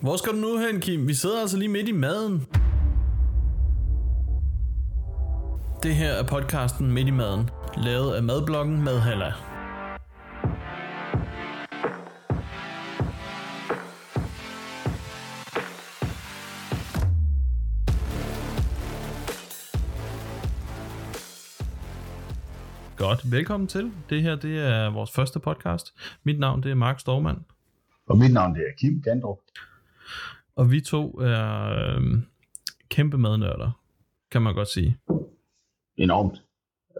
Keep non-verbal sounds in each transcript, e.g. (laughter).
Hvor skal du nu hen, Kim? Vi sidder altså lige midt i maden. Det her er podcasten Midt i maden, lavet af madbloggen Madhalla. Godt, velkommen til. Det her det er vores første podcast. Mit navn det er Mark Stormand. Og mit navn det er Kim Gandrup. Og vi to er øh, kæmpe madnørder, kan man godt sige. Enormt.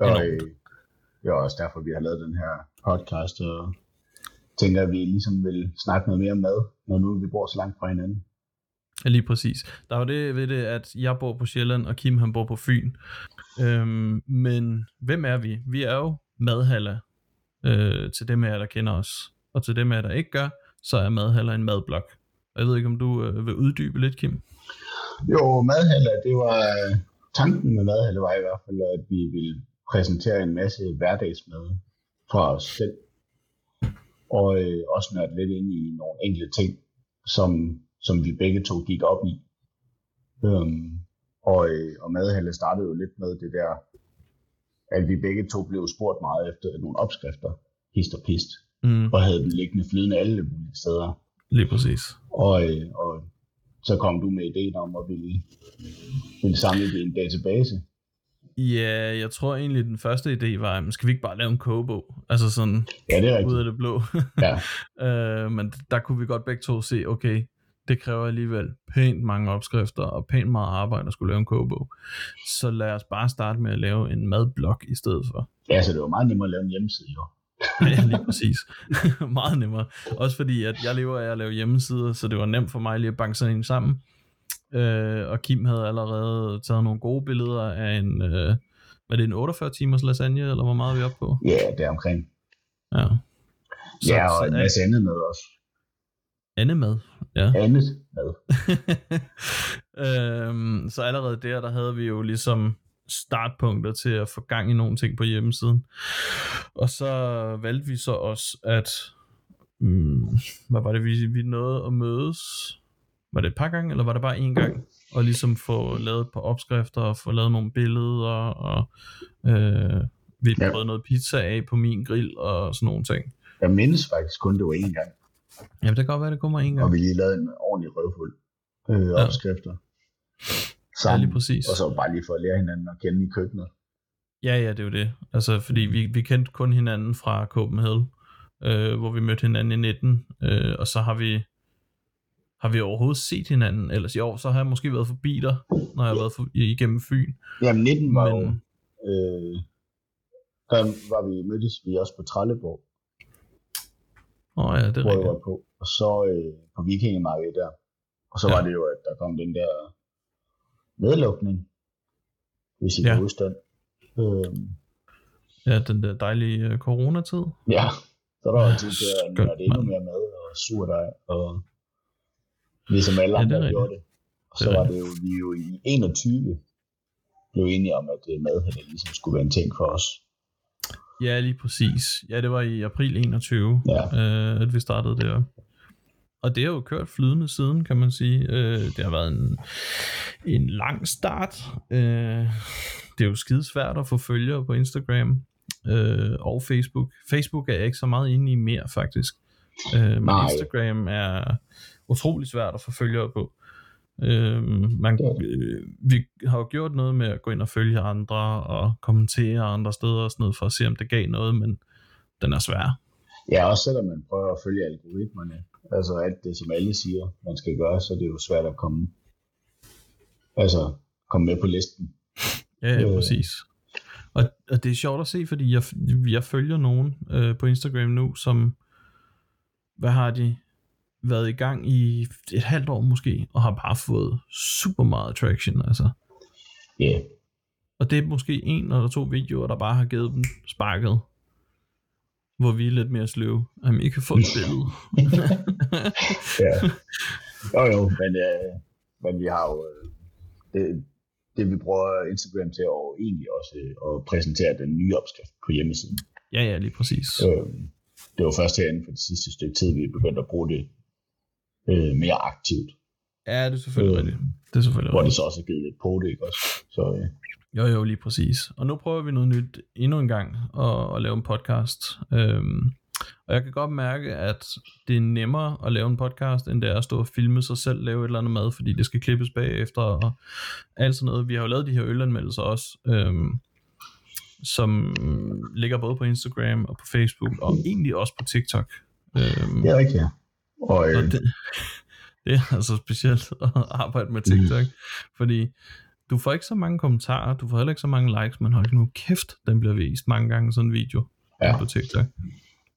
Og Enormt. øh, det er også derfor, vi har lavet den her podcast, og tænker, at vi ligesom vil snakke noget mere om mad, når nu vi bor så langt fra hinanden. Ja, lige præcis. Der er jo det ved det, at jeg bor på Sjælland, og Kim han bor på Fyn. Øhm, men hvem er vi? Vi er jo madhaller øh, til dem af jer, der kender os. Og til dem af jer, der ikke gør, så er madhaller en madblog. Jeg ved ikke, om du øh, vil uddybe lidt, Kim? Jo, madhaller, det var tanken med madhaller var i hvert fald, at vi ville præsentere en masse hverdagsmad fra os selv. Og øh, også nørde lidt ind i nogle enkelte ting, som, som vi begge to gik op i. Øhm, og, øh, og madhalle startede jo lidt med det der, at vi begge to blev spurgt meget efter nogle opskrifter, hist og pist, Mm, og havde dem liggende flydende alle mulige steder. Lige præcis. Og, øh, og så kom du med ideen om at ville, ville samle det i en database. Ja, jeg tror egentlig, den første idé var, at skal vi ikke bare lave en kogebog? Altså sådan, Ja, det er ud af det blå. Ja, (laughs) øh, men der kunne vi godt begge to se, okay, det kræver alligevel pænt mange opskrifter og pænt meget arbejde at skulle lave en kogebog. Så lad os bare starte med at lave en madblog i stedet for. ja så det var meget nemmere at lave en hjemmeside jo. (laughs) ja, lige præcis. (laughs) meget nemmere. Også fordi, at jeg lever af at lave hjemmesider, så det var nemt for mig lige at banke sådan en sammen. Øh, og Kim havde allerede taget nogle gode billeder af en, øh, hvad er det, en 48 timers lasagne, eller hvor meget er vi oppe på? Ja, det er omkring. Ja. ja, og en så, masse andet med også. andet mad. Ja. Andet med. (laughs) øhm, så allerede der, der havde vi jo ligesom startpunkter til at få gang i nogle ting på hjemmesiden. Og så valgte vi så også, at mm, hvad var det, vi, vi nåede at mødes? Var det et par gange, eller var det bare én gang? Og ligesom få lavet et par opskrifter, og få lavet nogle billeder, og øh, vi Ja. prøvede noget pizza af på min grill, og sådan nogle ting. Jeg mindes faktisk kun, det var én gang. Jamen, det kan godt være, det kommer en Og gang. vi lige lavede en ordentlig røvfuld øh, Ja. opskrifter. Ja, Sammen. lige præcis. og så bare lige for at lære hinanden at kende i køkkenet. Ja, ja, det er jo det. Altså, fordi vi, vi kendte kun hinanden fra Copenhagen, øh, hvor vi mødte hinanden i 19, øh, og så har vi har vi overhovedet set hinanden ellers i år, så har jeg måske været forbi dig, når jeg har været for, igennem Fyn. Jamen 19 var jo, Men, øh, der var vi, mødtes vi også på Trelleborg, åh oh, ja, det er rigtigt. var på. Og så øh, på Vikingemarkedet der. Og så Ja. ja. var det jo, at der kom den der nedlukning, hvis I Ja. kan huske den. Øh, Ja, den der dejlige øh, coronatid. ja, så der var tid til at nørde endnu mere mad og surdej, og ligesom alle Ja, det er andre rigtigt. gjorde det. Og Det så er var det jo, vi jo i 21 blev enige om, at øh, madhandel ligesom skulle være en ting for os. Ja, lige præcis. Ja, det var i april 21, Ja. øh, at vi startede der. Og det har jo kørt flydende siden, kan man sige. Øh, det har været en, en lang start. Øh, det er jo skide svært at få følgere på Instagram øh, og Facebook. Facebook er jeg ikke så meget inde i mere, faktisk. Øh, men Nej. Instagram er utrolig svært at få følgere på. Øh, man, øh, vi har jo gjort noget med at gå ind og følge andre og kommentere andre steder og sådan noget for at se om det gav noget, men den er svær. Ja, også selvom man prøver at følge algoritmerne, altså alt det, som alle siger, man skal gøre, så det er jo svært at komme, altså, komme med på listen. Ja, ja Øh. præcis. Og, og det er sjovt at se, fordi jeg, jeg følger nogen øh, på Instagram nu, som, hvad har de, været i gang i et halvt år måske, og har bare fået super meget traction, altså. Ja, yeah. Og det er måske en eller to videoer, der bare har givet dem sparket. Hvor vi er lidt mere sløve. Jamen, I kan få et billede. (laughs) ja. Jo jo, men, øh, men vi har jo, øh, det, det vi bruger Instagram til, og egentlig også øh, at præsentere den nye opskrift på hjemmesiden. ja, ja, lige præcis. Øh, det var først her inden for det sidste stykke tid, vi begyndte at bruge det øh, mere aktivt. Ja, det er selvfølgelig Øh, rigtigt. Det er selvfølgelig Hvor rigtigt. så også har givet lidt på det, ikke også? Så øh, Jo, jo, lige præcis. Og nu prøver vi noget nyt endnu en gang at, at lave en podcast. Øhm, og jeg kan godt mærke, at det er nemmere at lave en podcast, end det er at stå og filme sig selv, lave et eller andet mad, fordi det skal klippes bagefter og alt sådan noget. Vi har jo lavet de her ølanmeldelser også, øhm, som ligger både på Instagram og på Facebook, og egentlig også på TikTok. Øhm, det er rigtigt, ja. Og og øh, det, (laughs) det er altså specielt at arbejde med TikTok, fordi du får ikke så mange kommentarer, du får heller ikke så mange likes, men hold nu kæft, den bliver vist mange gange sådan en video Ja. på TikTok.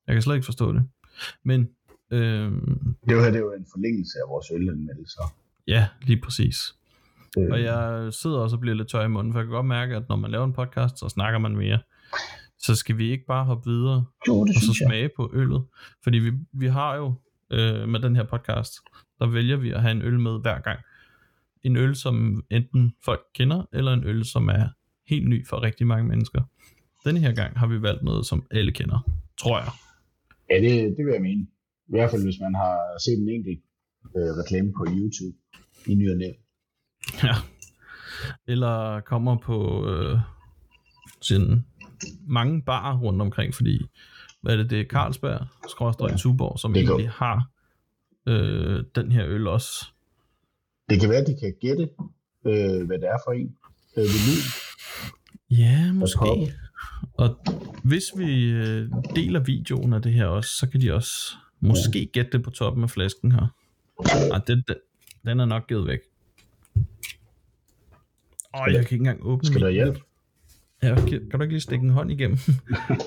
Jeg kan slet ikke forstå det. Men øhm, det her det er jo en forlængelse af vores ølanmeldelser. ja, lige præcis. Øh, Og jeg sidder også og bliver lidt tør i munden, for jeg kan godt mærke, at når man laver en podcast, så snakker man mere. Så skal vi ikke bare hoppe videre jo, det og så synes jeg. smage på øllet. Fordi vi, vi har jo øh, med den her podcast, der vælger vi at have en øl med hver gang. En øl, som enten folk kender, eller en øl, som er helt ny for rigtig mange mennesker. Denne her gang har vi valgt noget, som alle kender, tror jeg. Ja, det, det vil jeg mene. I hvert fald, hvis man har set en enkelt øh, reklame på YouTube i ny og næ. Ja. Eller kommer på øh, sådan mange barer rundt omkring, fordi hvad er det, det er Carlsberg, skråstrej Ja. Tuborg, som egentlig har øh, den her øl også. Det kan være, at de kan gætte, øh, hvad det er for en øh, lyd. Ja, måske. Og hvis vi øh, deler videoen af det her også, så kan de også måske gætte det på toppen af flasken her. Ej, den, den, den er nok givet væk. Åh, jeg kan ikke engang åbne Skal der hjælp? Ja, kan, kan du ikke lige stikke en hånd igennem?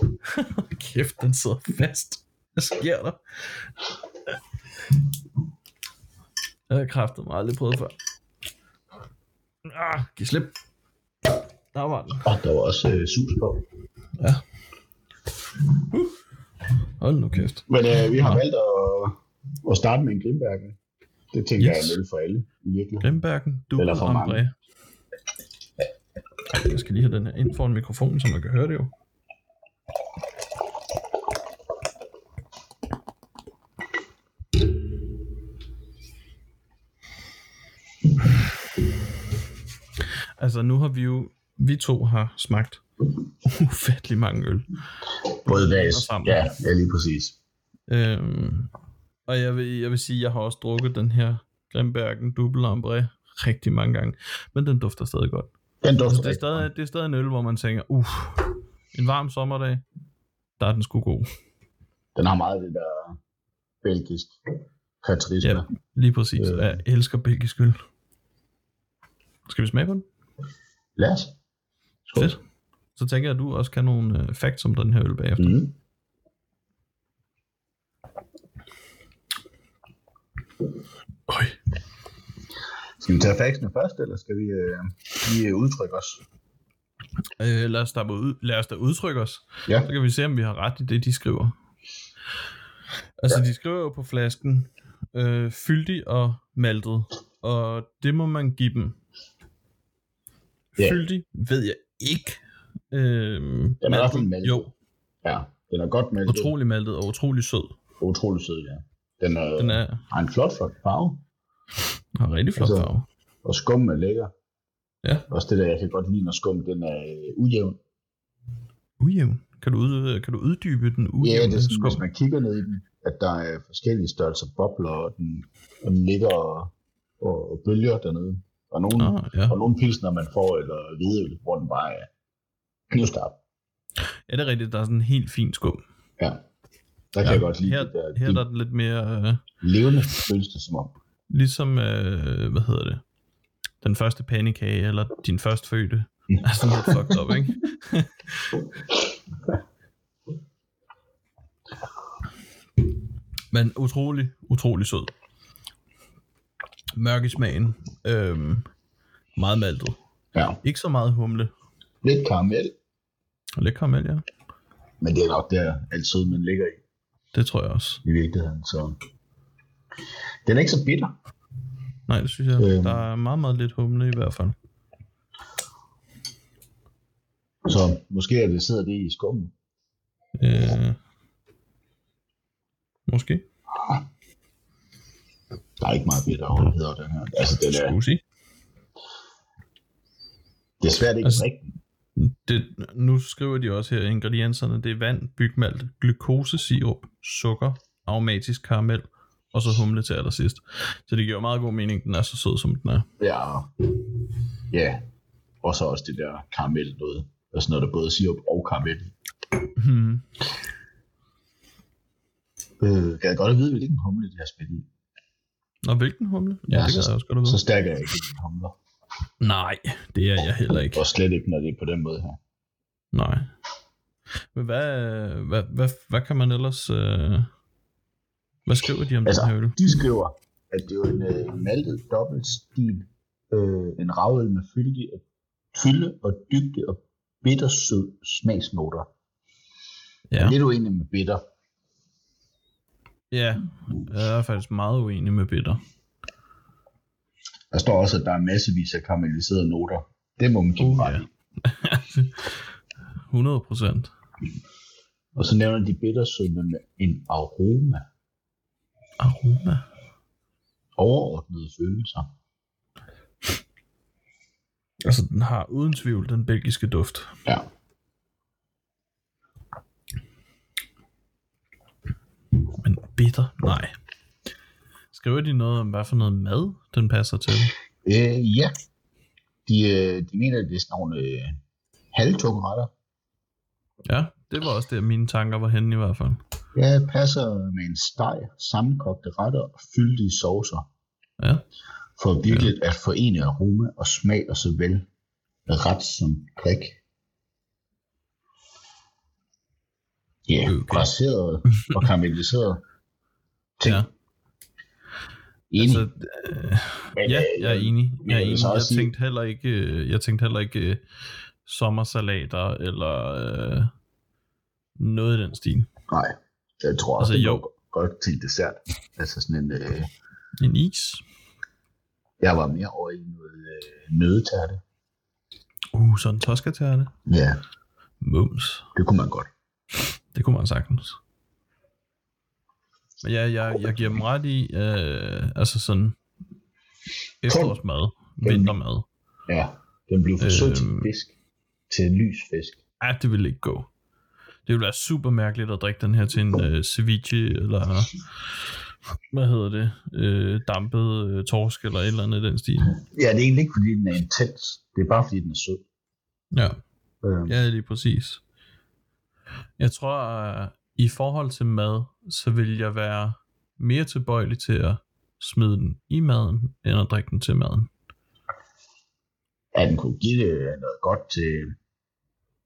(laughs) Kæft, den sidder fast. Hvad sker der? Jeg har kræftet mig aldrig prøvet før. Ah, giv slip. Der var den. Og der var også øh, sus på. Ja. Uh. Hold nu kæft. Men øh, vi har Nå. valgt at, at starte med en Grimbergen. Det tænker yes. jeg er en for alle i virkeligheden. Grimbergen, du Eller for mange. Ambré. Jeg skal lige have den her ind foran mikrofonen, så man kan høre det jo. Altså nu har vi jo, vi to har smagt ufattelig mange øl. Både dags. Ja, ja, lige præcis. Øhm, og jeg vil, jeg vil sige, jeg har også drukket den her Grimbergen Double Ambré rigtig mange gange, men den dufter stadig godt. Den dufter Altså, det, er stadig, det er stadig en øl, hvor man tænker, uh, en varm sommerdag, der er den sgu god. Den har meget af det der belgisk karakterisme. Ja, lige præcis. Øh. Jeg elsker belgisk øl. Skal vi smage på den? Lad os. Skål. Fedt. Så tænker jeg, at du også kan nogle uh, facts om den her øl bagefter. Mm. Øj. Skal vi tage faxene først, eller skal vi øh, lige udtrykke os? Øh, lad, os da ud, lad os da udtrykke os. Ja. Så kan vi se, om vi har ret i det, de skriver. Altså, de skriver jo på flasken, øh, fyldig og maltet. Og det må man give dem. Ja. Fyldig ved jeg ikke. Øh, Den er i hvert fald maltet. Jo, Ja, den er godt maltet. utrolig maltet og utrolig sød. Utrolig sød, ja. Den, er, Den er, har en flot, flot farve, har rigtig flot Altså- farve. og skum er lækker. Ja. Også det der, jeg kan godt lide, når skum den er øh, ujævn. Ujævn. Kan du, ud, kan du uddybe den Ja, ujævne det er sådan, skum? hvis man kigger ned i den, at der er forskellige størrelser bobler, og den, og den ligger og, og, og bølger dernede. Og nogle, Ah, ja. og nogle pilsner, man får, eller hvidøl, hvor den bare er knivskarp. ja, det er rigtigt. Der er sådan en helt fin skum. Ja. Der kan jeg godt lide her, det der, her de der er den lidt mere... Øh, levende føles det som om. Ligesom, øh, hvad hedder det, den første pandekage, eller din første fødte, er (laughs) sådan lidt fucked up, ikke? (laughs) Men utrolig, utrolig sød. Mørk i smagen. Øhm, meget maltet. Ja. Ikke så meget humle. Lidt karamel, Og lidt karamel, ja. men det er nok der alt sød, man ligger i, Det tror jeg også. i virkeligheden. Så. Den er ikke så bitter. Nej, det synes jeg. Øhm. Øhm. Der er meget, meget lidt humle i hvert fald. Så måske er det sidder det i skummen. Øh, måske. Der er ikke meget bitter over, den her. Altså, den er, Sushi. det er svært ikke Altså- den. Det, nu skriver de også her ingredienserne. Det er vand, bygmalt, glukosesirup, sukker, aromatisk karamel, og så humle til allersidst. Så det giver meget god mening, den er så sød, som den er. Ja. Ja. Og så også det der karamel noget. Altså noget, der både sirup og karamel. Hmm. Øh, kan jeg godt at vide, hvilken humle de har spillet i? Nå, hvilken humle? Ja, Ja, det så- jeg også godt Så stærk er jeg ikke i humler. Nej, det er jeg heller ikke. Og slet ikke, når det er på den måde her. Nej. Men hvad, hvad, hvad, hvad kan man ellers... Øh... Hvad skriver de om Altså, den her øl? de skriver, at det er en øh, maltet dobbeltstil. Øh, en ravøl med fylde, fylde og dybde og bittersød smagsnoter. Ja. Er lidt uenig med bitter. Ja, jeg er faktisk meget uenig med bitter. Der står også, at der er massevis af karamelliserede noter. Det må man give Uh, ja. (laughs) ja. 100 procent. Og så nævner de bittersødme med en aroma. Aroma. Overordnede følelser. Altså, den har uden tvivl den belgiske duft. Ja. Bitter? Nej. Skriver de noget om, hvad for noget mad den passer til? Øh, ja. De, øh, de mener, det er sådan nogle øh, halvtunge retter. Ja, det var også der, mine tanker var henne i hvert fald. Ja, passer med en steg, sammenkogte retter og fyldige saucer. Ja, For virkelig at forene aroma og smag og såvel ret som drik. Ja, yeah, okay. græseret og karamelliseret ting. ja. Enig. Altså, øh, Men, ja, øh, jeg er enig. Jeg, er enig. jeg tænkte heller ikke, øh, jeg tænkte heller ikke øh, sommersalater eller øh, noget i den stil. Nej, jeg tror Altså, også, det jo. godt til dessert. Altså sådan en, øh, En is. jeg var mere over i noget øh, nødetærte. Uh, sådan en toskatærte. Ja, Mums. det kunne man godt. Det kunne man sagtens. Men ja, jeg, jeg giver dem ret i, øh, altså sådan efterårsmad, vintermad. Ja, den blev for sød til Øhm. fisk. Til lys fisk. Ja, det ville ikke gå. Det ville være super mærkeligt at drikke den her til en øh, ceviche, eller hvad hedder det, øh, dampet øh, torsk, eller et eller andet i den stil. Ja, det er egentlig ikke, fordi den er intens. Det er bare, fordi den er sød. Ja, Øhm, ja lige præcis. Jeg tror, at i forhold til mad, så vil jeg være mere tilbøjelig til at smide den i maden, end at drikke den til maden. ja, den kunne give det noget godt til,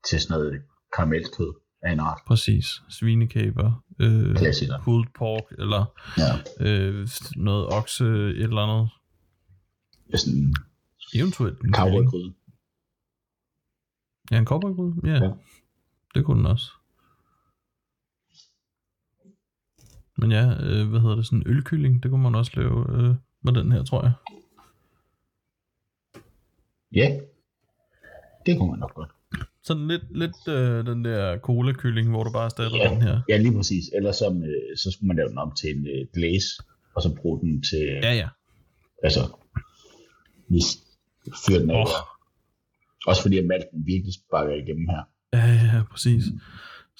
til sådan noget karamelkød af en art. Præcis. Svinekæber, øh, Klassiker. pulled pork, eller Ja, øh, noget okse, et eller andet. det er sådan en Eventuelt en kavregryde. Ja, en kobbergryde? Ja. ja. Ja. Det kunne den også. Men ja, øh, hvad hedder det, sådan en ølkylling, det kunne man også lave øh, med den her, tror jeg. Ja, det kunne man nok godt. Sådan lidt, lidt øh, den der cola-kylling, hvor du bare erstatter Ja. den her. Ja, lige præcis. Ellers så, øh, så skulle man lave den om til en øh, glaze, og så bruge den til, Ja, ja. altså, lige fyre den. Åh. Oh. Også fordi at malten virkelig sparker igennem her. Ja, ja, præcis.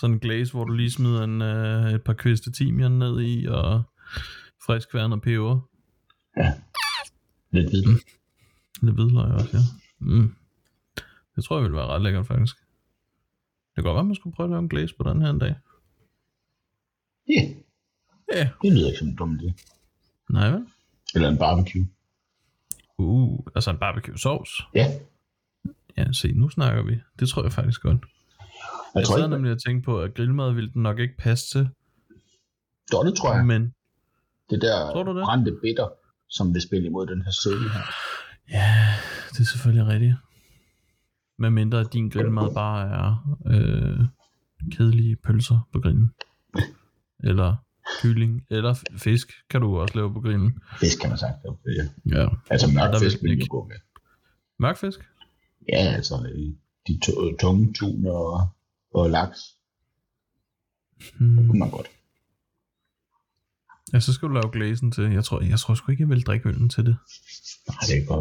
Sådan en glaze, hvor du lige smider en, øh, et par kviste timian ned i, og frisk vand og peber. Lidt hvidt. Mm. Lidt hvidløg også, ja. Mm. Det tror jeg ville være ret lækkert, faktisk. Det kan godt være, man skulle prøve at lave en glaze på den her en dag. Ja, Ja. det lyder ikke som en dum idé. Nej, vel? Eller en barbecue. Uh, altså en barbecue sauce. Ja, Ja, se, nu snakker vi. Det tror jeg faktisk godt. Jeg Jeg sad ikke, nemlig at tænke på, at grillmad ville den nok ikke passe til, det tror jeg. men Det der Tror du det? brændte bitter, som vil spille imod den her søde her. ja, det er selvfølgelig rigtigt. Med mindre at din grillmad bare er øh, kedelige pølser på grillen. Eller kylling, eller fisk kan du også lave på grillen. Fisk kan man sagt. Ja. Ja. Altså mørk fisk vil jo ikke. gå med. Mørk fisk? Ja, altså de tunge tun og, og laks, Hmm. kunne man godt. Ja, så skal du lave glæsen til. Jeg tror, jeg tror sgu ikke, jeg vil drikke øllen til det. Nej, det kan godt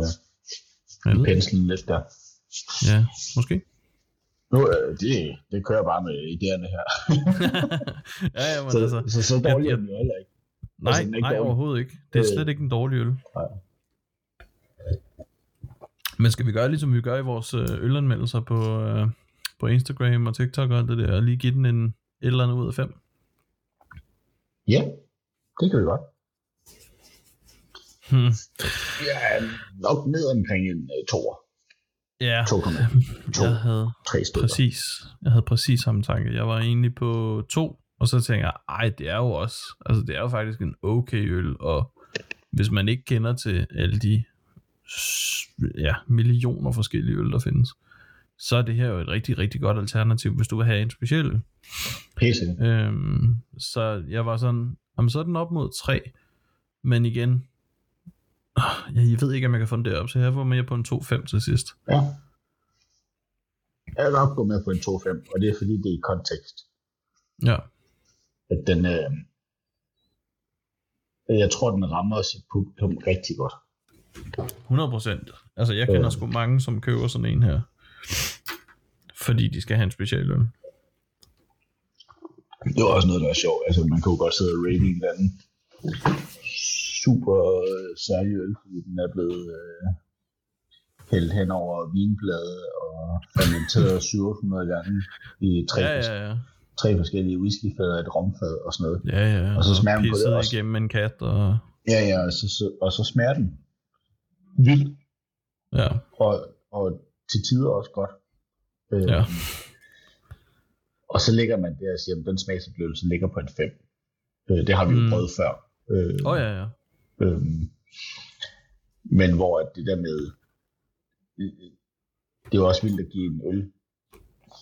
være. Eller? Penslen lidt der. Ja, måske. Nu, øh, det, det kører bare med idéerne her. (laughs) ja, ja, men så, altså... så, så dårligt jeg- er den jo heller ikke. Nej, altså, er ikke nej dårlig. overhovedet ikke. Det er Øh. slet ikke en dårlig øl. Nej. Men skal vi gøre ligesom vi gør i vores øh, ølanmeldelser på, øh, på Instagram og TikTok og alt det der, og lige give den en et eller andet ud af fem? Ja, det kan vi godt. Hmm. Ja, nok ned omkring en uh, toer. Ja, 2,2, (laughs) jeg havde 3 stykker. præcis, jeg havde præcis samme tanke. Jeg var egentlig på to, og så tænker jeg, ej, det er jo også, altså det er jo faktisk en okay øl, og hvis man ikke kender til alle de ja, millioner forskellige øl, der findes, så er det her jo et rigtig, rigtig godt alternativ, hvis du vil have en speciel øl. PC. Øhm, så jeg var sådan, jamen så er den op mod 3, men igen, (sighs) jeg, ved ikke, om jeg kan få den derop, så jeg var med på en 2-5 til sidst. Ja. Jeg vil nok gå med på en 2,5, og det er fordi, det er i kontekst. Ja, At den, øh, jeg tror, den rammer sit publikum rigtig godt. 100%. Altså jeg kender Øh. sgu mange, som køber sådan en her, fordi de skal have en speciel øl. Det var også noget, der er sjovt. Altså, man kan jo godt sidde og rate en eller anden super øh, særlig øl, fordi den er blevet øh, hældt hen over vinblade og fermenteret (laughs) 700 gange i tre, Ja, ja, ja, tre forskellige whiskyfad og et romfad og sådan noget. Ja, ja. Og så smager den på det også. igennem en kat, og Ja, ja, og så, så, og så smager den vildt, ja, og, og til tider også godt. Øh, Ja. Og så ligger man der og siger, at den smagsoplevelse ligger på en 5. Øh, det har vi jo Mm. prøvet før. Øh, åh oh, ja, ja. Øhm, men hvor at det der med, øh, det er jo også vildt at give en øl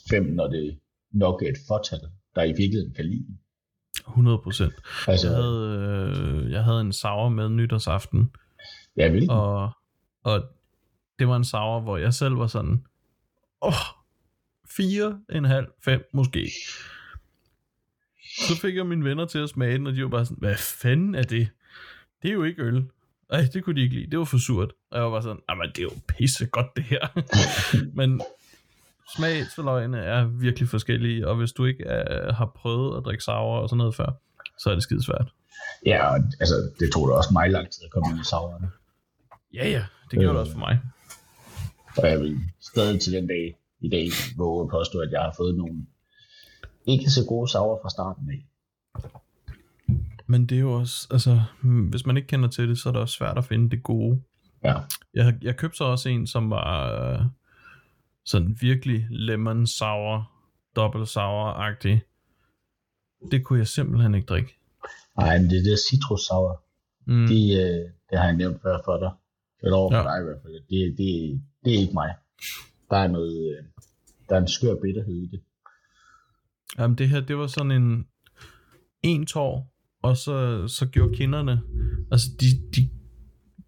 5, når det nok er et fortal, der i virkeligheden kan lide den. 100 procent. Altså, Jeg havde, øh, jeg havde en sour med nytårsaften, ja, vil og, og det var en sour, hvor jeg selv var sådan, åh, fire, en halv, fem måske. Så fik jeg mine venner til at smage den, og de var bare sådan, hvad fanden er det? Det er jo ikke øl. Ej, det kunne de ikke lide. Det var for surt. Og jeg var bare sådan, men det er jo pisse godt det her. (laughs) men smagsløgene er virkelig forskellige, og hvis du ikke er, har prøvet at drikke sour og sådan noget før, så er det skide svært. Ja, og, altså, det tog da også mig lang tid at komme ind i sauerne. Ja, ja, det gjorde Øh. det også for mig. Og jeg vil stadig til den dag i dag våge at påstå, at jeg har fået nogle ikke så gode sauer fra starten af. Men det er jo også, altså, hvis man ikke kender til det, så er det også svært at finde det gode. Ja, Jeg, jeg købte så også en, som var øh, sådan virkelig lemon sour, dobbelt sour-agtig. Det kunne jeg simpelthen ikke drikke. Nej, men det er det citrus sour. Mm. De, øh, det har jeg nævnt før for dig. Eller over for Ja. dig i hvert fald. Det, det, det er ikke mig. Der er noget, øh, der er en skør bitterhed i det. Jamen det her, det var sådan en en tår, og så, så gjorde kinderne, altså de, de,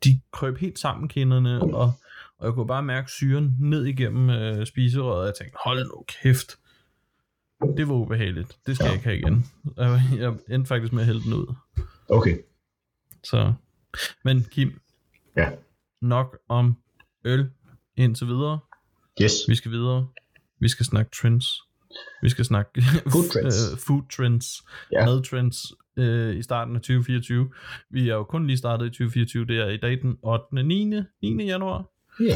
de krøb helt sammen kinderne, og, og jeg kunne bare mærke syren ned igennem øh, spiserøret, og jeg tænkte, hold nu kæft. Det var ubehageligt. Det skal Ja. jeg ikke have igen. Jeg, jeg endte faktisk med at hælde den ud. Okay. Så. Men Kim, Ja. nok om øl indtil videre. Yes. Vi skal videre. Vi skal snakke trends. Vi skal snakke Food (laughs) trends. øh, food trends, Ja. mad trends øh, i starten af 2024. Vi er jo kun lige startet i 2024. Det er i dag den 8. 9. 9. januar. Ja.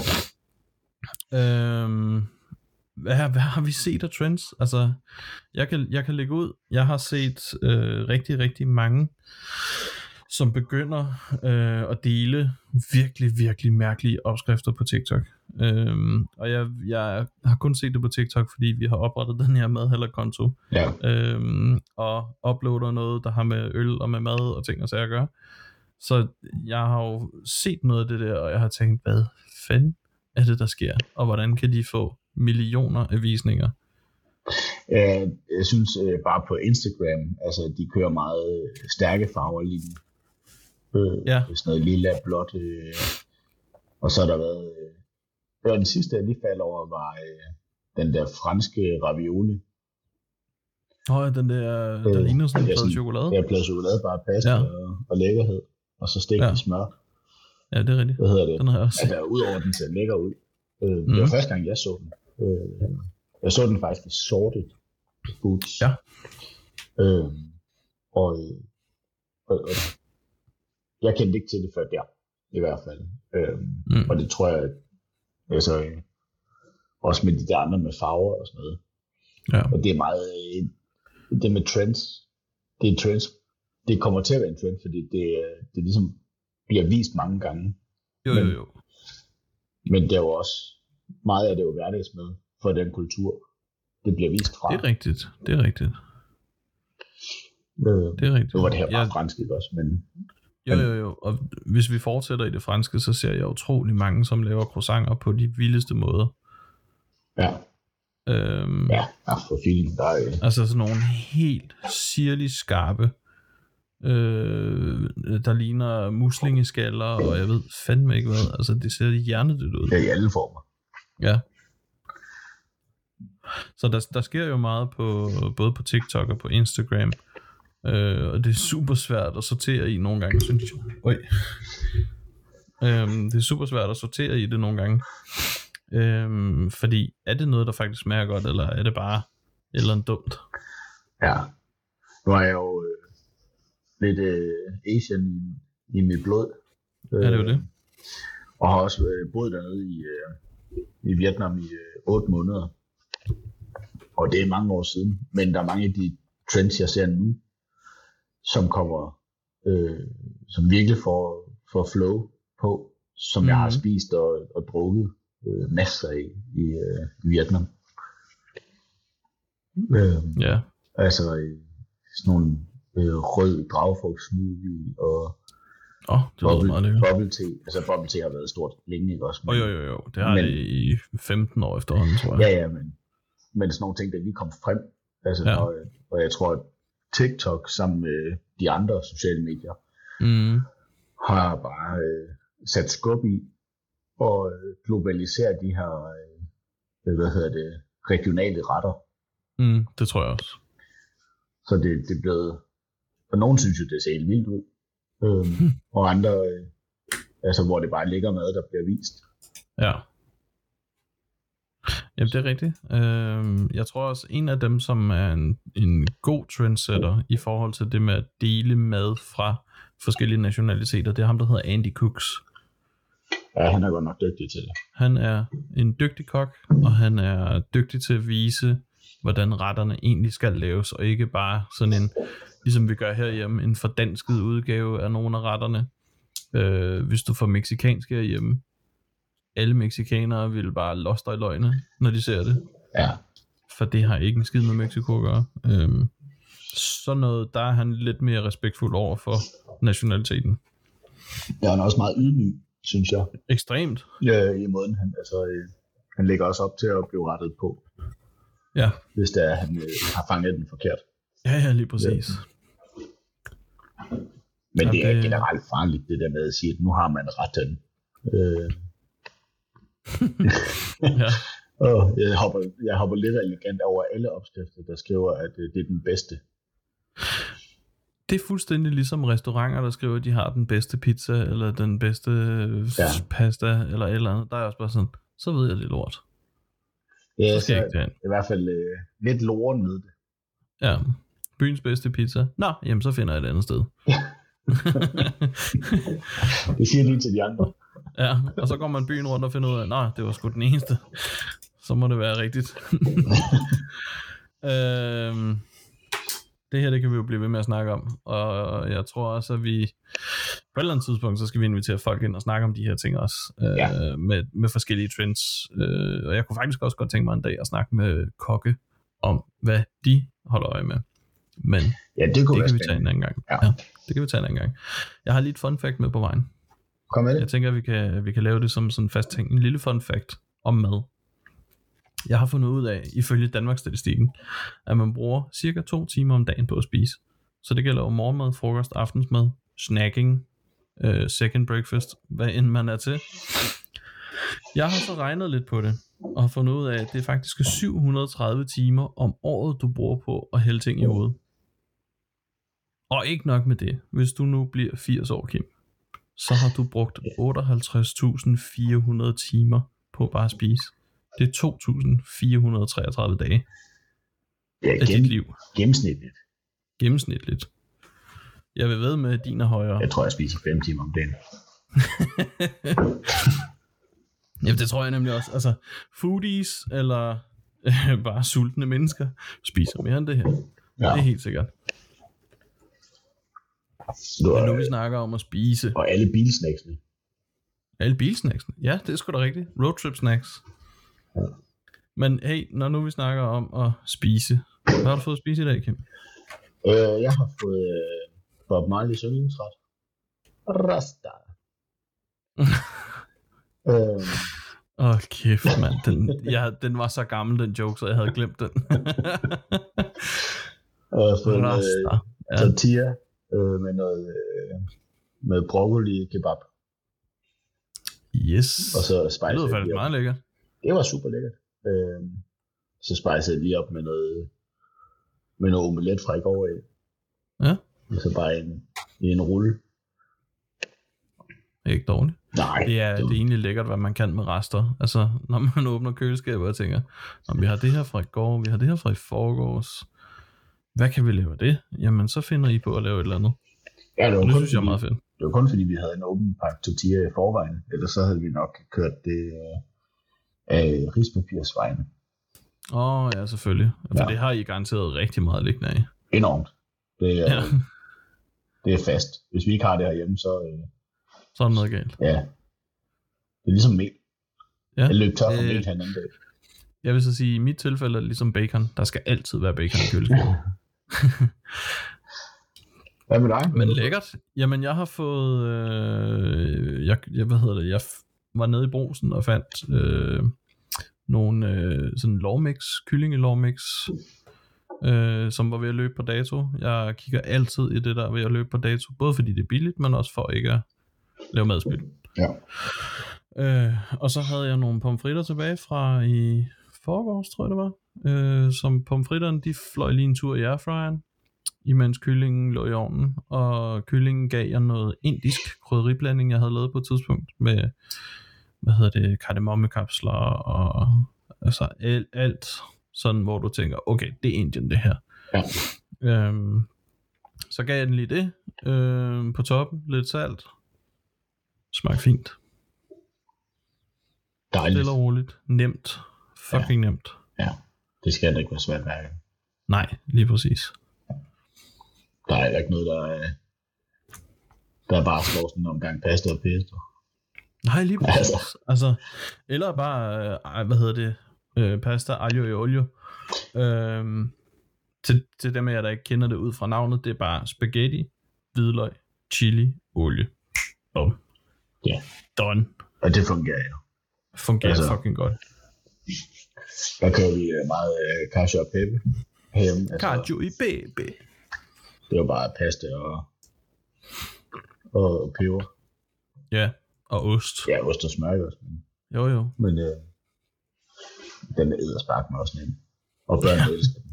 Øhm, hvad, hvad har vi set af trends? Altså, jeg kan, jeg kan lægge ud. Jeg har set øh, rigtig, rigtig mange, som begynder øh, at dele virkelig, virkelig mærkelige opskrifter på TikTok. Øhm, og jeg, jeg har kun set det på TikTok, fordi vi har oprettet (laughs) den her madhallerkonto, Ja. øhm, og uploader noget, der har med øl og med mad og ting og sager at gøre. Så jeg har jo set noget af det der, og jeg har tænkt, hvad fanden er det, der sker? Og hvordan kan de få millioner af visninger? Jeg synes øh, bare på Instagram, altså de kører meget øh, stærke farver lige nu. Øh, Ja. Sådan noget lilla, blåt. Og så har der været... Det var den sidste, jeg lige faldt over, var øh, den der franske ravioli. Åh, oh, den der, der Øh, ligner sådan en plade chokolade. Er plade chokolade, bare pasta Ja. ja. og, og lækkerhed. Og så stegt Ja. ja. i smør. Ja, det er rigtigt. Hvad hedder det? Den har jeg også. Altså, udover den ser lækker ud. Øh, mm. Det Mhm. var første gang, jeg så den. Øh, jeg så den faktisk i sortet boots. Ja. Øh, og, og, og, jeg kendte ikke til det før der, i hvert fald. Øh, Mm. og det tror jeg, altså, øh, også med de der andre med farver og sådan noget. Ja. Og det er meget, øh, det med trends, det er trends, det kommer til at være en trend, fordi det, øh, det ligesom bliver vist mange gange. Jo, jo, Men- jo. Men det er jo også, meget af det er jo hverdagsmad for den kultur, det bliver vist fra. Det er rigtigt. Det er rigtigt. Øh, Det er rigtigt. nu var det her bare Ja, fransk, ikke også? Men jo, jo, jo. Og hvis vi fortsætter i det franske, så ser jeg utrolig mange, som laver croissanter på de vildeste måder. ja, Øhm, ja, ja for er øh, Altså sådan nogle helt sirlig skarpe, øh, der ligner muslingeskaller, og jeg ved fandme ikke hvad. Altså det ser hjernedødt ud. er i alle former. Ja. Så der, der sker jo meget på både på TikTok og på Instagram. Øh, og det er super svært at sortere i nogle gange, synes jeg. Oj. Øhm, det er super svært at sortere i det nogle gange. Øhm, fordi er det noget, der faktisk smager godt, eller er det bare et eller andet dumt? Ja. Nu er jeg jo øh, lidt øh, Asian i, i mit blod. Øh, Ja, det er jo det. Og har også øh, boet dernede i, øh, i Vietnam i øh, 8 måneder. Og det er mange år siden. Men der er mange af de trends, jeg ser nu, som kommer, øh, som virkelig får, får flow på, som mm. jeg har Mhm. spist og, og drukket øh, masser af i, øh, Vietnam. Øh, Ja. altså øh, sådan nogle øh, rød dragefrugtsmoothie og Åh, oh, det bubble, meget lækkert. bubble tea. Altså bubble tea har været stort længe, ikke også? Oh, jo, jo, jo. Det har Men- det i 15 år efterhånden, tror jeg. Ja, ja, men, men sådan nogle ting, der lige kom frem. Altså, ja. og, og jeg tror, at TikTok sammen med de andre sociale medier Mm. har bare øh, sat skub i og øh, globalisere de her, øh, hvad hedder det, regionale retter. Mm, det tror jeg også. Så det, det er blevet, og nogen synes jo, det ser helt vildt ud. Øhm, og andre, øh, altså hvor det bare ligger mad, der bliver vist. Ja. Jamen, det er rigtigt. Øhm, jeg tror også, en af dem, som er en, en god trendsetter i forhold til det med at dele mad fra forskellige nationaliteter, det er ham, der hedder Andy Cooks. Ja, han er godt nok dygtig til det. Han er en dygtig kok, og han er dygtig til at vise, hvordan retterne egentlig skal laves, og ikke bare sådan en, ligesom vi gør herhjemme, en fordansket udgave af nogle af retterne. Øh, hvis du får meksikansk herhjemme, alle meksikanere vil bare loste i løgne, når de ser det, Ja, for det har ikke en skid med Mexico at gøre. Øhm, sådan noget, der er han lidt mere respektfuld over for nationaliteten. ja han er også meget ydmyg, synes jeg. Ekstremt. Ja, i måden han, altså, øh, han lægger også op til at blive rettet på, Ja, hvis det er, han øh, har fanget den forkert. ja, ja lige præcis. Men Jamen, det er generelt farligt, det der med at sige, at nu har man retten. Øh, (laughs) Ja. og jeg hopper, jeg hopper lidt elegant over alle opskrifter, der skriver, at øh, det er den bedste. Det er fuldstændig ligesom restauranter, der skriver, at de har den bedste pizza, eller den bedste ja. Ja. pasta, eller et eller andet. Der er også bare sådan, så ved jeg det lort. Ja, Så skal jeg i hvert fald øh, lidt loren med det. Ja, byens bedste pizza. Nå, jamen så finder jeg et andet sted. (laughs) Det siger de til de andre. Ja, og så går man byen rundt og finder ud af, nej, det var sgu den eneste. Så må det være rigtigt. (laughs) øhm, det her, det kan vi jo blive ved med at snakke om. Og jeg tror også, at vi på et eller andet tidspunkt, så skal vi invitere folk ind og snakke om de her ting også. Øh, Ja. med, med forskellige trends. Øh, og jeg kunne faktisk også godt tænke mig en dag at snakke med kokke om, hvad de holder øje med. Men Ja, det kunne det kan vi tage en spændende. anden gang. Ja. ja, det kan vi tage en anden gang. Jeg har lige et fun fact med på vejen. Kom med Jeg tænker, at vi kan, vi kan lave det som sådan en fast ting. En lille fun fact om mad. Jeg har fundet ud af, ifølge Danmarks Statistikken, at man bruger cirka to timer om dagen på at spise. Så det gælder jo morgenmad, frokost, aftensmad, snacking, øh, second breakfast, hvad end man er til. Jeg har så regnet lidt på det, og har fundet ud af, at det er faktisk 730 timer om året, du bruger på at hælde ting i hovedet. Og ikke nok med det. Hvis du nu bliver 80 år, Kim, så har du brugt 58.400 timer på bare at spise. Det er 2.433 dage Ja, af dit gennem, liv. gennemsnitligt. Gennemsnitligt. Jeg vil ved med, at din er højere. Jeg tror, jeg spiser 5 timer om dagen. (laughs) Jamen, det tror jeg nemlig også. Altså, foodies eller øh, (laughs) bare sultne mennesker spiser mere end det her. Ja. Det er helt sikkert. Du, Men nu vi snakker om at spise og alle bilsnacksene. alle bilsnacksene. Ja, det er sgu da rigtigt. Roadtrip snacks. Men hey, når nu vi snakker om at spise. Hvad har du fået at spise i dag, Kim? Øh, jeg har fået øh, Bob Marley's yndlingsret. Rasta. (laughs) øh, Åh, oh, kæft, mand. Den, jeg, den var så gammel, den joke, så jeg havde glemt den. og har fået øh. Ja. tortilla øh, med noget øh, med broccoli kebab. Yes. Og så Det spice faktisk lige op. meget lækkert. Det var super lækkert. Øh, så spice jeg lige op med noget med noget omelet fra i går af. Ja. Og så bare en, i en rulle. Det er ikke dårligt. Nej, Det er, det er egentlig lækkert, hvad man kan med rester. Altså, når man (laughs) åbner køleskabet og tænker, om vi har det her fra i går, vi har det her fra i forgårs. Hvad kan vi lave af det? Jamen, så finder I på at lave et eller andet. ja, det, var det kun, synes jeg er meget fedt. det var kun fordi, vi havde en åben pakke tortilla i forvejen. Ellers så havde vi nok kørt det øh, af rispapirsvejene. Åh, oh, ja, selvfølgelig. For Ja. det har I garanteret rigtig meget liggende af. Enormt. Det er, Ja. ja. det er fast. Hvis vi ikke har det herhjemme, så øh, Så er der noget galt. ja. Det er ligesom mel. Ja. Jeg løb tør for Øh, mel her en anden dag. Jeg vil så sige, i mit tilfælde er det ligesom bacon. Der skal altid være bacon i køleskabet. (laughs) (laughs) Hvad med dig? Men lækkert. Jamen, jeg har fået... Øh, jeg, jeg, hvad hedder det? Jeg var nede i brosen og fandt øh, nogle øh, sådan lovmix, kyllingelovmix, øh, som var ved at løbe på dato. Jeg kigger altid i det der ved at løbe på dato, både fordi det er billigt, men også for ikke at lave madspil. Ja. Øh, og så havde jeg nogle pomfritter tilbage fra i forgårs, tror jeg det var. Øh, som pomfritterne, de fløj lige en tur i airfryeren, imens kyllingen lå i ovnen. Og kyllingen gav jeg noget indisk krydderiblanding, jeg havde lavet på et tidspunkt, med, hvad hedder det, kardemommekapsler og altså alt, alt sådan, hvor du tænker, okay, det er Indien det her. Ja. Øhm, så gav jeg den lige det, øh, på toppen, lidt salt. Smagte fint. Dejligt. Stille og roligt. Nemt. Fucking ja. nemt. Ja. Det skal da ikke være svært hver gang. Nej, lige præcis. Der er ikke noget, der er, der bare slår sådan en omgang pasta og pesto. Nej, lige præcis. Altså. Altså, eller bare, øh, hvad hedder det, øh, pasta aglio e olio. Øhm, til, til dem af jer, der ikke kender det ud fra navnet, det er bare spaghetti, hvidløg, chili, olie. Bum. Ja. Done. Og det fungerer jo. Fungerer. Altså. fucking godt. Der kører vi øh, meget øh, cashew og peppe herhjemme. Altså, i baby. det var bare pasta og, og peber. Ja, og ost. Ja, ost og smør også. Men, Jo, jo. men øh, den er edderspark med også nem. Og børn ja. elsker den.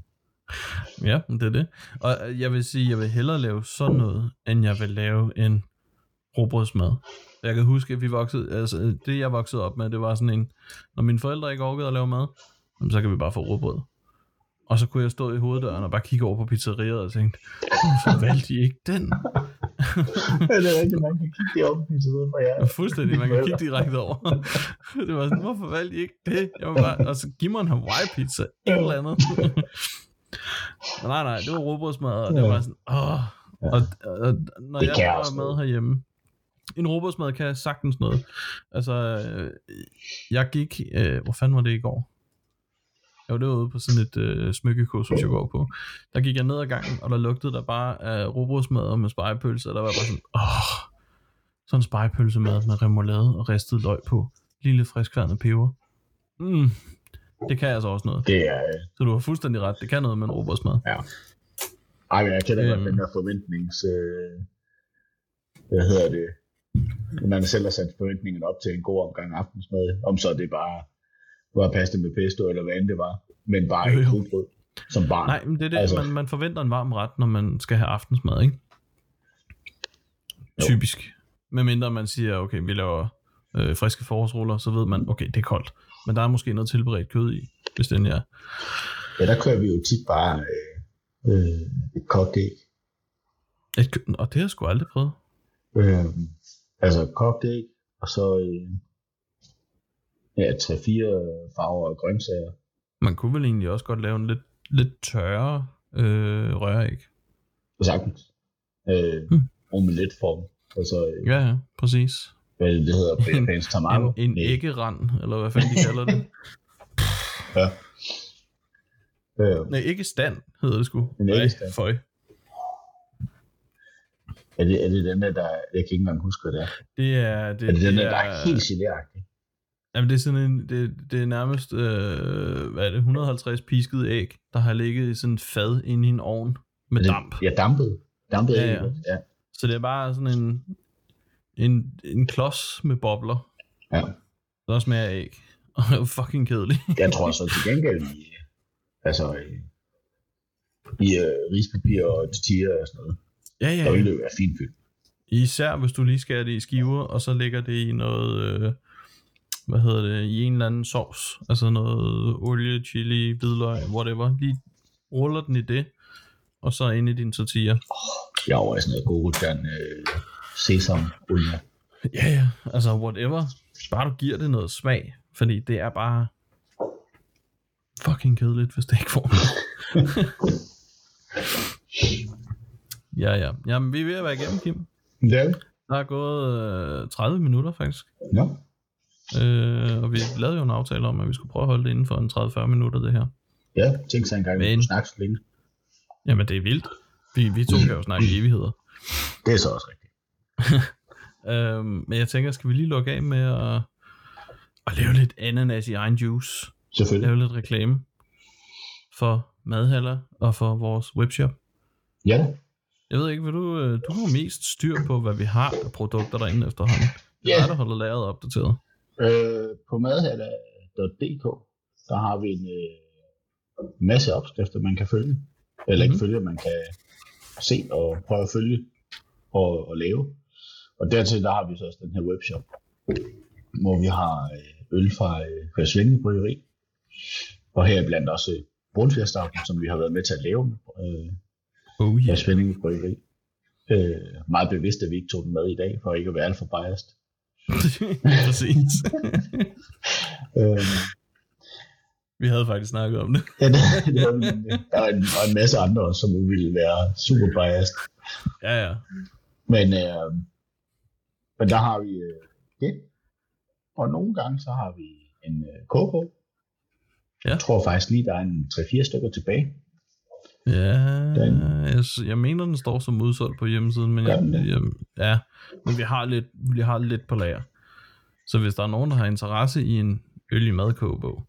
(laughs) Ja, det er det. Og øh, jeg vil sige, jeg vil hellere lave sådan noget, end jeg vil lave en robrødsmad. Jeg kan huske, at vi voksede, altså det jeg voksede op med, det var sådan en, når mine forældre ikke orkede at lave mad, så kan vi bare få råbrød. Og så kunne jeg stå i hoveddøren og bare kigge over på pizzeriet og tænke, hvorfor valgte I ikke den? (laughs) det er rigtigt, man kan kigge det op i pizzeriet fra jer. Fuldstændig, man kan kigge direkte over. (laughs) det var sådan, hvorfor valgte I ikke det? Jeg var bare, og så giv mig en Hawaii pizza, et eller andet. (laughs) Nej, nej, det var råbrødsmad, og det var sådan, åh. Og, og når Det jeg mad noget. herhjemme, en råbrødsmad kan sagtens noget. Altså, øh, jeg gik, øh, hvor fanden var det i går? Jeg var derude på sådan et øh, smykkekursus, jeg går på. Der gik jeg ned ad gangen, og der lugtede der bare af råbrødsmad med spejepølse, og der var bare sådan, åh, sådan en spejepølsemad med remoulade og ristet løg på. Lille friskværnet peber. Mm, det kan altså også noget. Det er, øh, Så du har fuldstændig ret. Det kan noget med en råbrødsmad. ej, men jeg kender godt Øhm. den der forventnings, øh, hvad hedder det, man selv har sat forventningerne op til en god omgang aftensmad, om så det bare var pasta med pesto, eller hvad end det var, men bare ikke rugbrød som barn. Nej, men det er det, Altså- man, man forventer en varm ret, når man skal have aftensmad, ikke? Jo. Typisk. Medmindre man siger, okay, vi laver øh, friske forårsruller, så ved man, okay, det er koldt. Men der er måske noget tilberedt kød i, hvis den er. Ja, der kører vi jo tit bare øh, øh, et kogt æg. Et, og det har jeg sgu aldrig prøvet. Øh, altså kogt æg, og så øh, ja, tre-fire farver og grøntsager. Man kunne vel egentlig også godt lave en lidt, lidt tørre øh, røræg. Sagtens. Øh, Hmm. omeletform. Altså, øh, Ja, ja, præcis. hvad det, hedder? Japansk tamago? En, en æggerand, eller hvad fanden de kalder det. Ja. Øh, Nej, ikke stand hedder det sgu. En Nej, æggestand. Føj. Er, det, er det den der, der, jeg kan ikke engang huske, hvad det er. Det er... Det, Er det den der, er, der er helt geléragtig? Jamen, det er sådan en, det, det er nærmest, øh, hvad er det, 150 piskede æg, der har ligget i sådan et fad inde i en ovn med det, damp. Ja, dampet. Dampet Ja, æg, ja. ja. Så det er bare sådan en, en, en klods med bobler, ja. der smager af æg. (laughs) Og det er fucking kedeligt. Jeg tror så til gengæld i, altså i, i uh, rispapir og tortilla og sådan noget, ja, der ja, ville ja. det være fint fyldt. Især hvis du lige skærer det i skiver, og så lægger det i noget, øh, hvad hedder det, i en eller anden sovs. Altså noget olie, chili, hvidløg, whatever. Lige ruller den i det, og så ind i din tortilla. Jeg er over i sådan noget gurketan, øh, sesam, olie. Ja, ja, altså whatever. Bare du giver det noget smag, fordi det er bare fucking kedeligt, hvis det ikke får noget. (laughs) ja, ja. Jamen, vi er ved at være igennem, Kim. Det. Der er gået øh, 30 minutter, faktisk. Ja. Øh, og vi lavede jo en aftale om, at vi skulle prøve at holde det inden for en 30-40 minutter, det her. Ja, tænk sig engang, at vi snakke så længe. Jamen, det er vildt. Vi, vi to kan jo snakke i evigheder. (clears throat) Det er så også rigtigt. (laughs) Øh, men jeg tænker, skal vi lige lukke af med at, at lave lidt ananas i egen juice? Selvfølgelig. lave lidt reklame for madhaller og for vores webshop. Ja. Jeg ved ikke, vil du, øh, du har mest styr på, hvad vi har af produkter derinde efterhånden. Det er Ja. dig, der holder lageret opdateret. Øh, på madhatter.dk, der har vi en øh, masse opskrifter, man kan følge. Eller ikke Mhm. følge, man kan se og prøve at følge og, og lave. Og dertil, der har vi så også den her webshop, hvor vi har øh, øl fra øh, fra Svendinge Bryggeri. Og her er blandt også øh, brunfjerdstavlen, som vi har været med til at lave øh, Oh yeah. Svendinge Bryggeri. Øh, meget bevidst, at vi ikke tog den med i dag, for ikke at være alt for biased. (laughs) Præcis. (laughs) Øh, vi havde faktisk snakket om det. Ja, det, det var, der var en, og en masse andre som ville være super biased. Ja, ja. Men, øh, men der har vi øh, det. Og nogle gange så har vi en øh, kogebog. Ja. Jeg tror faktisk lige, der er en 3-4 stykker tilbage. Ja, Den- jeg, jeg mener, den står som udsolgt på hjemmesiden, men jeg, jeg, ja, men vi har, lidt, vi har lidt på lager. Så hvis der er nogen, der har interesse i en øl i madkogebog,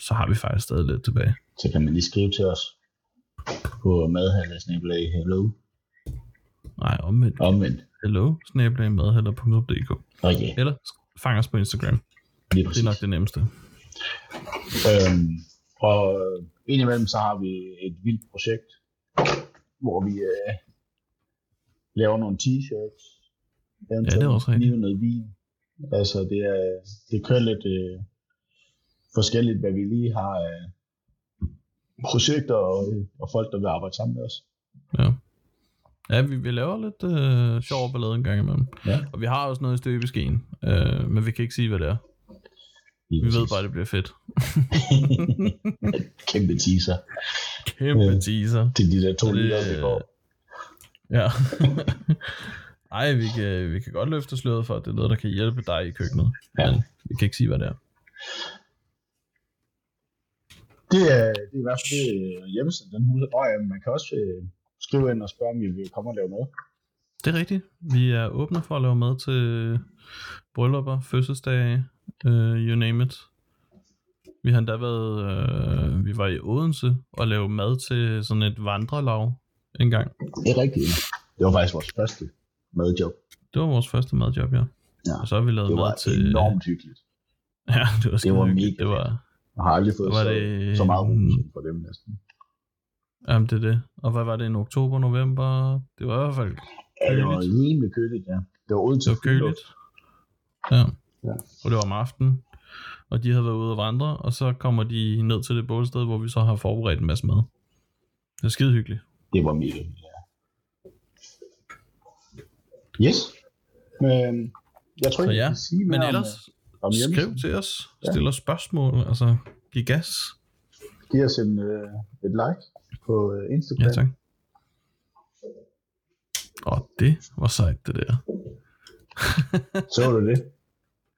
så har vi faktisk stadig lidt tilbage. Så kan man lige skrive til os på madhandelsnabelag hello. Nej, omvendt. Omvendt. Hello, Og ja, Eller fang os på Instagram. lige Det er nok det nemmeste. Øhm, og indimellem så har vi et vildt projekt, hvor vi øh, laver nogle t-shirts. Ja, det er også rigtigt. Noget vin. Altså det er, det kører lidt øh, forskelligt, hvad vi lige har af projekter og, øh, og folk, der vil arbejde sammen med os. Ja. Ja, vi, vi laver lidt øh, sjov ballade en gang imellem. Ja, Og vi har også noget i støbeskeen, øh, men vi kan ikke sige, hvad det er. Vi ved bare, det bliver fedt. (laughs) Kæmpe teaser Kæmpe Ja. teaser. til de der to liter, vi får. Ja. (laughs) Ej, vi kan, vi kan godt løfte sløret for, at det er noget, der kan hjælpe dig i køkkenet. Ja. Men vi kan ikke sige, hvad det er. Det er, det er i hvert fald det, øh, hjemmesiden, den huser. Og ja, man kan også øh, skrive ind og spørge, om vi vil komme og lave mad. Det er rigtigt. Vi er åbne for at lave mad til bryllupper, fødselsdage, uh, you name it. Vi har endda været, uh, vi var i Odense og lavede mad til sådan et vandrelav en gang. Det er rigtigt. Det var faktisk vores første madjob. Det var vores første madjob, ja. Ja, Og så har vi lavet Det mad var til... enormt hyggeligt. (laughs) Ja, det var, skide var mega Det var, Jeg har aldrig fået var så, det... så meget ros for dem næsten. Jamen, det er det. Og hvad var det, en oktober, november? Det var i hvert fald Ja, det var Køligt. rimelig køligt, ja. Det var ude det til var køligt. Ja. Ja. Og det var om aftenen. Og de havde været ude at vandre, og så kommer de ned til det bålsted, hvor vi så har forberedt en masse mad. Det er skide hyggeligt. Det var mega hyggeligt, ja. Yes. Men jeg tror Så ikke, ja, jeg kan sige Men ellers, om, om skriv til os. Ja. Stil os spørgsmål. Altså, giv gas. Giv os en, øh, et like på øh, Instagram. Ja, tak. Og det var sejt, det der. Så du det?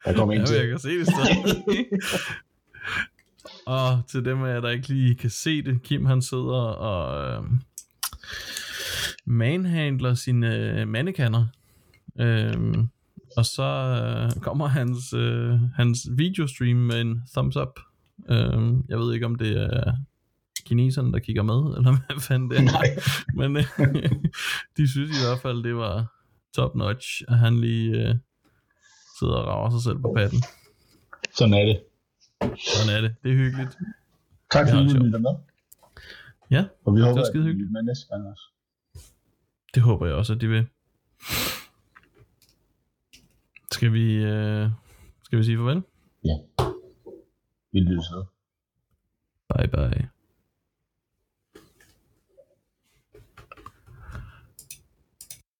Der kom en Ja, til. jeg kan se det stadig. (laughs) og til dem af jer, der ikke lige kan se det, Kim han sidder og øh, manhandler sine øh, mandekander. Øh, og så øh, kommer hans, øh, hans videostream med en thumbs up. Øh, jeg ved ikke, om det er kineserne, der kigger med, eller (laughs) hvad fanden det er. Nej. Men øh, (laughs) de synes i hvert fald, det var top notch, at han lige øh, sidder og rager sig selv på patten. Sådan er det. Sådan er det. Det er hyggeligt. Tak Det fordi har du lytter med. Ja, Og vi håber, var at skide hyggeligt. med næste gang også. det håber jeg også, at de vil. Skal vi, øh, skal vi sige farvel? Vi lyttes ved.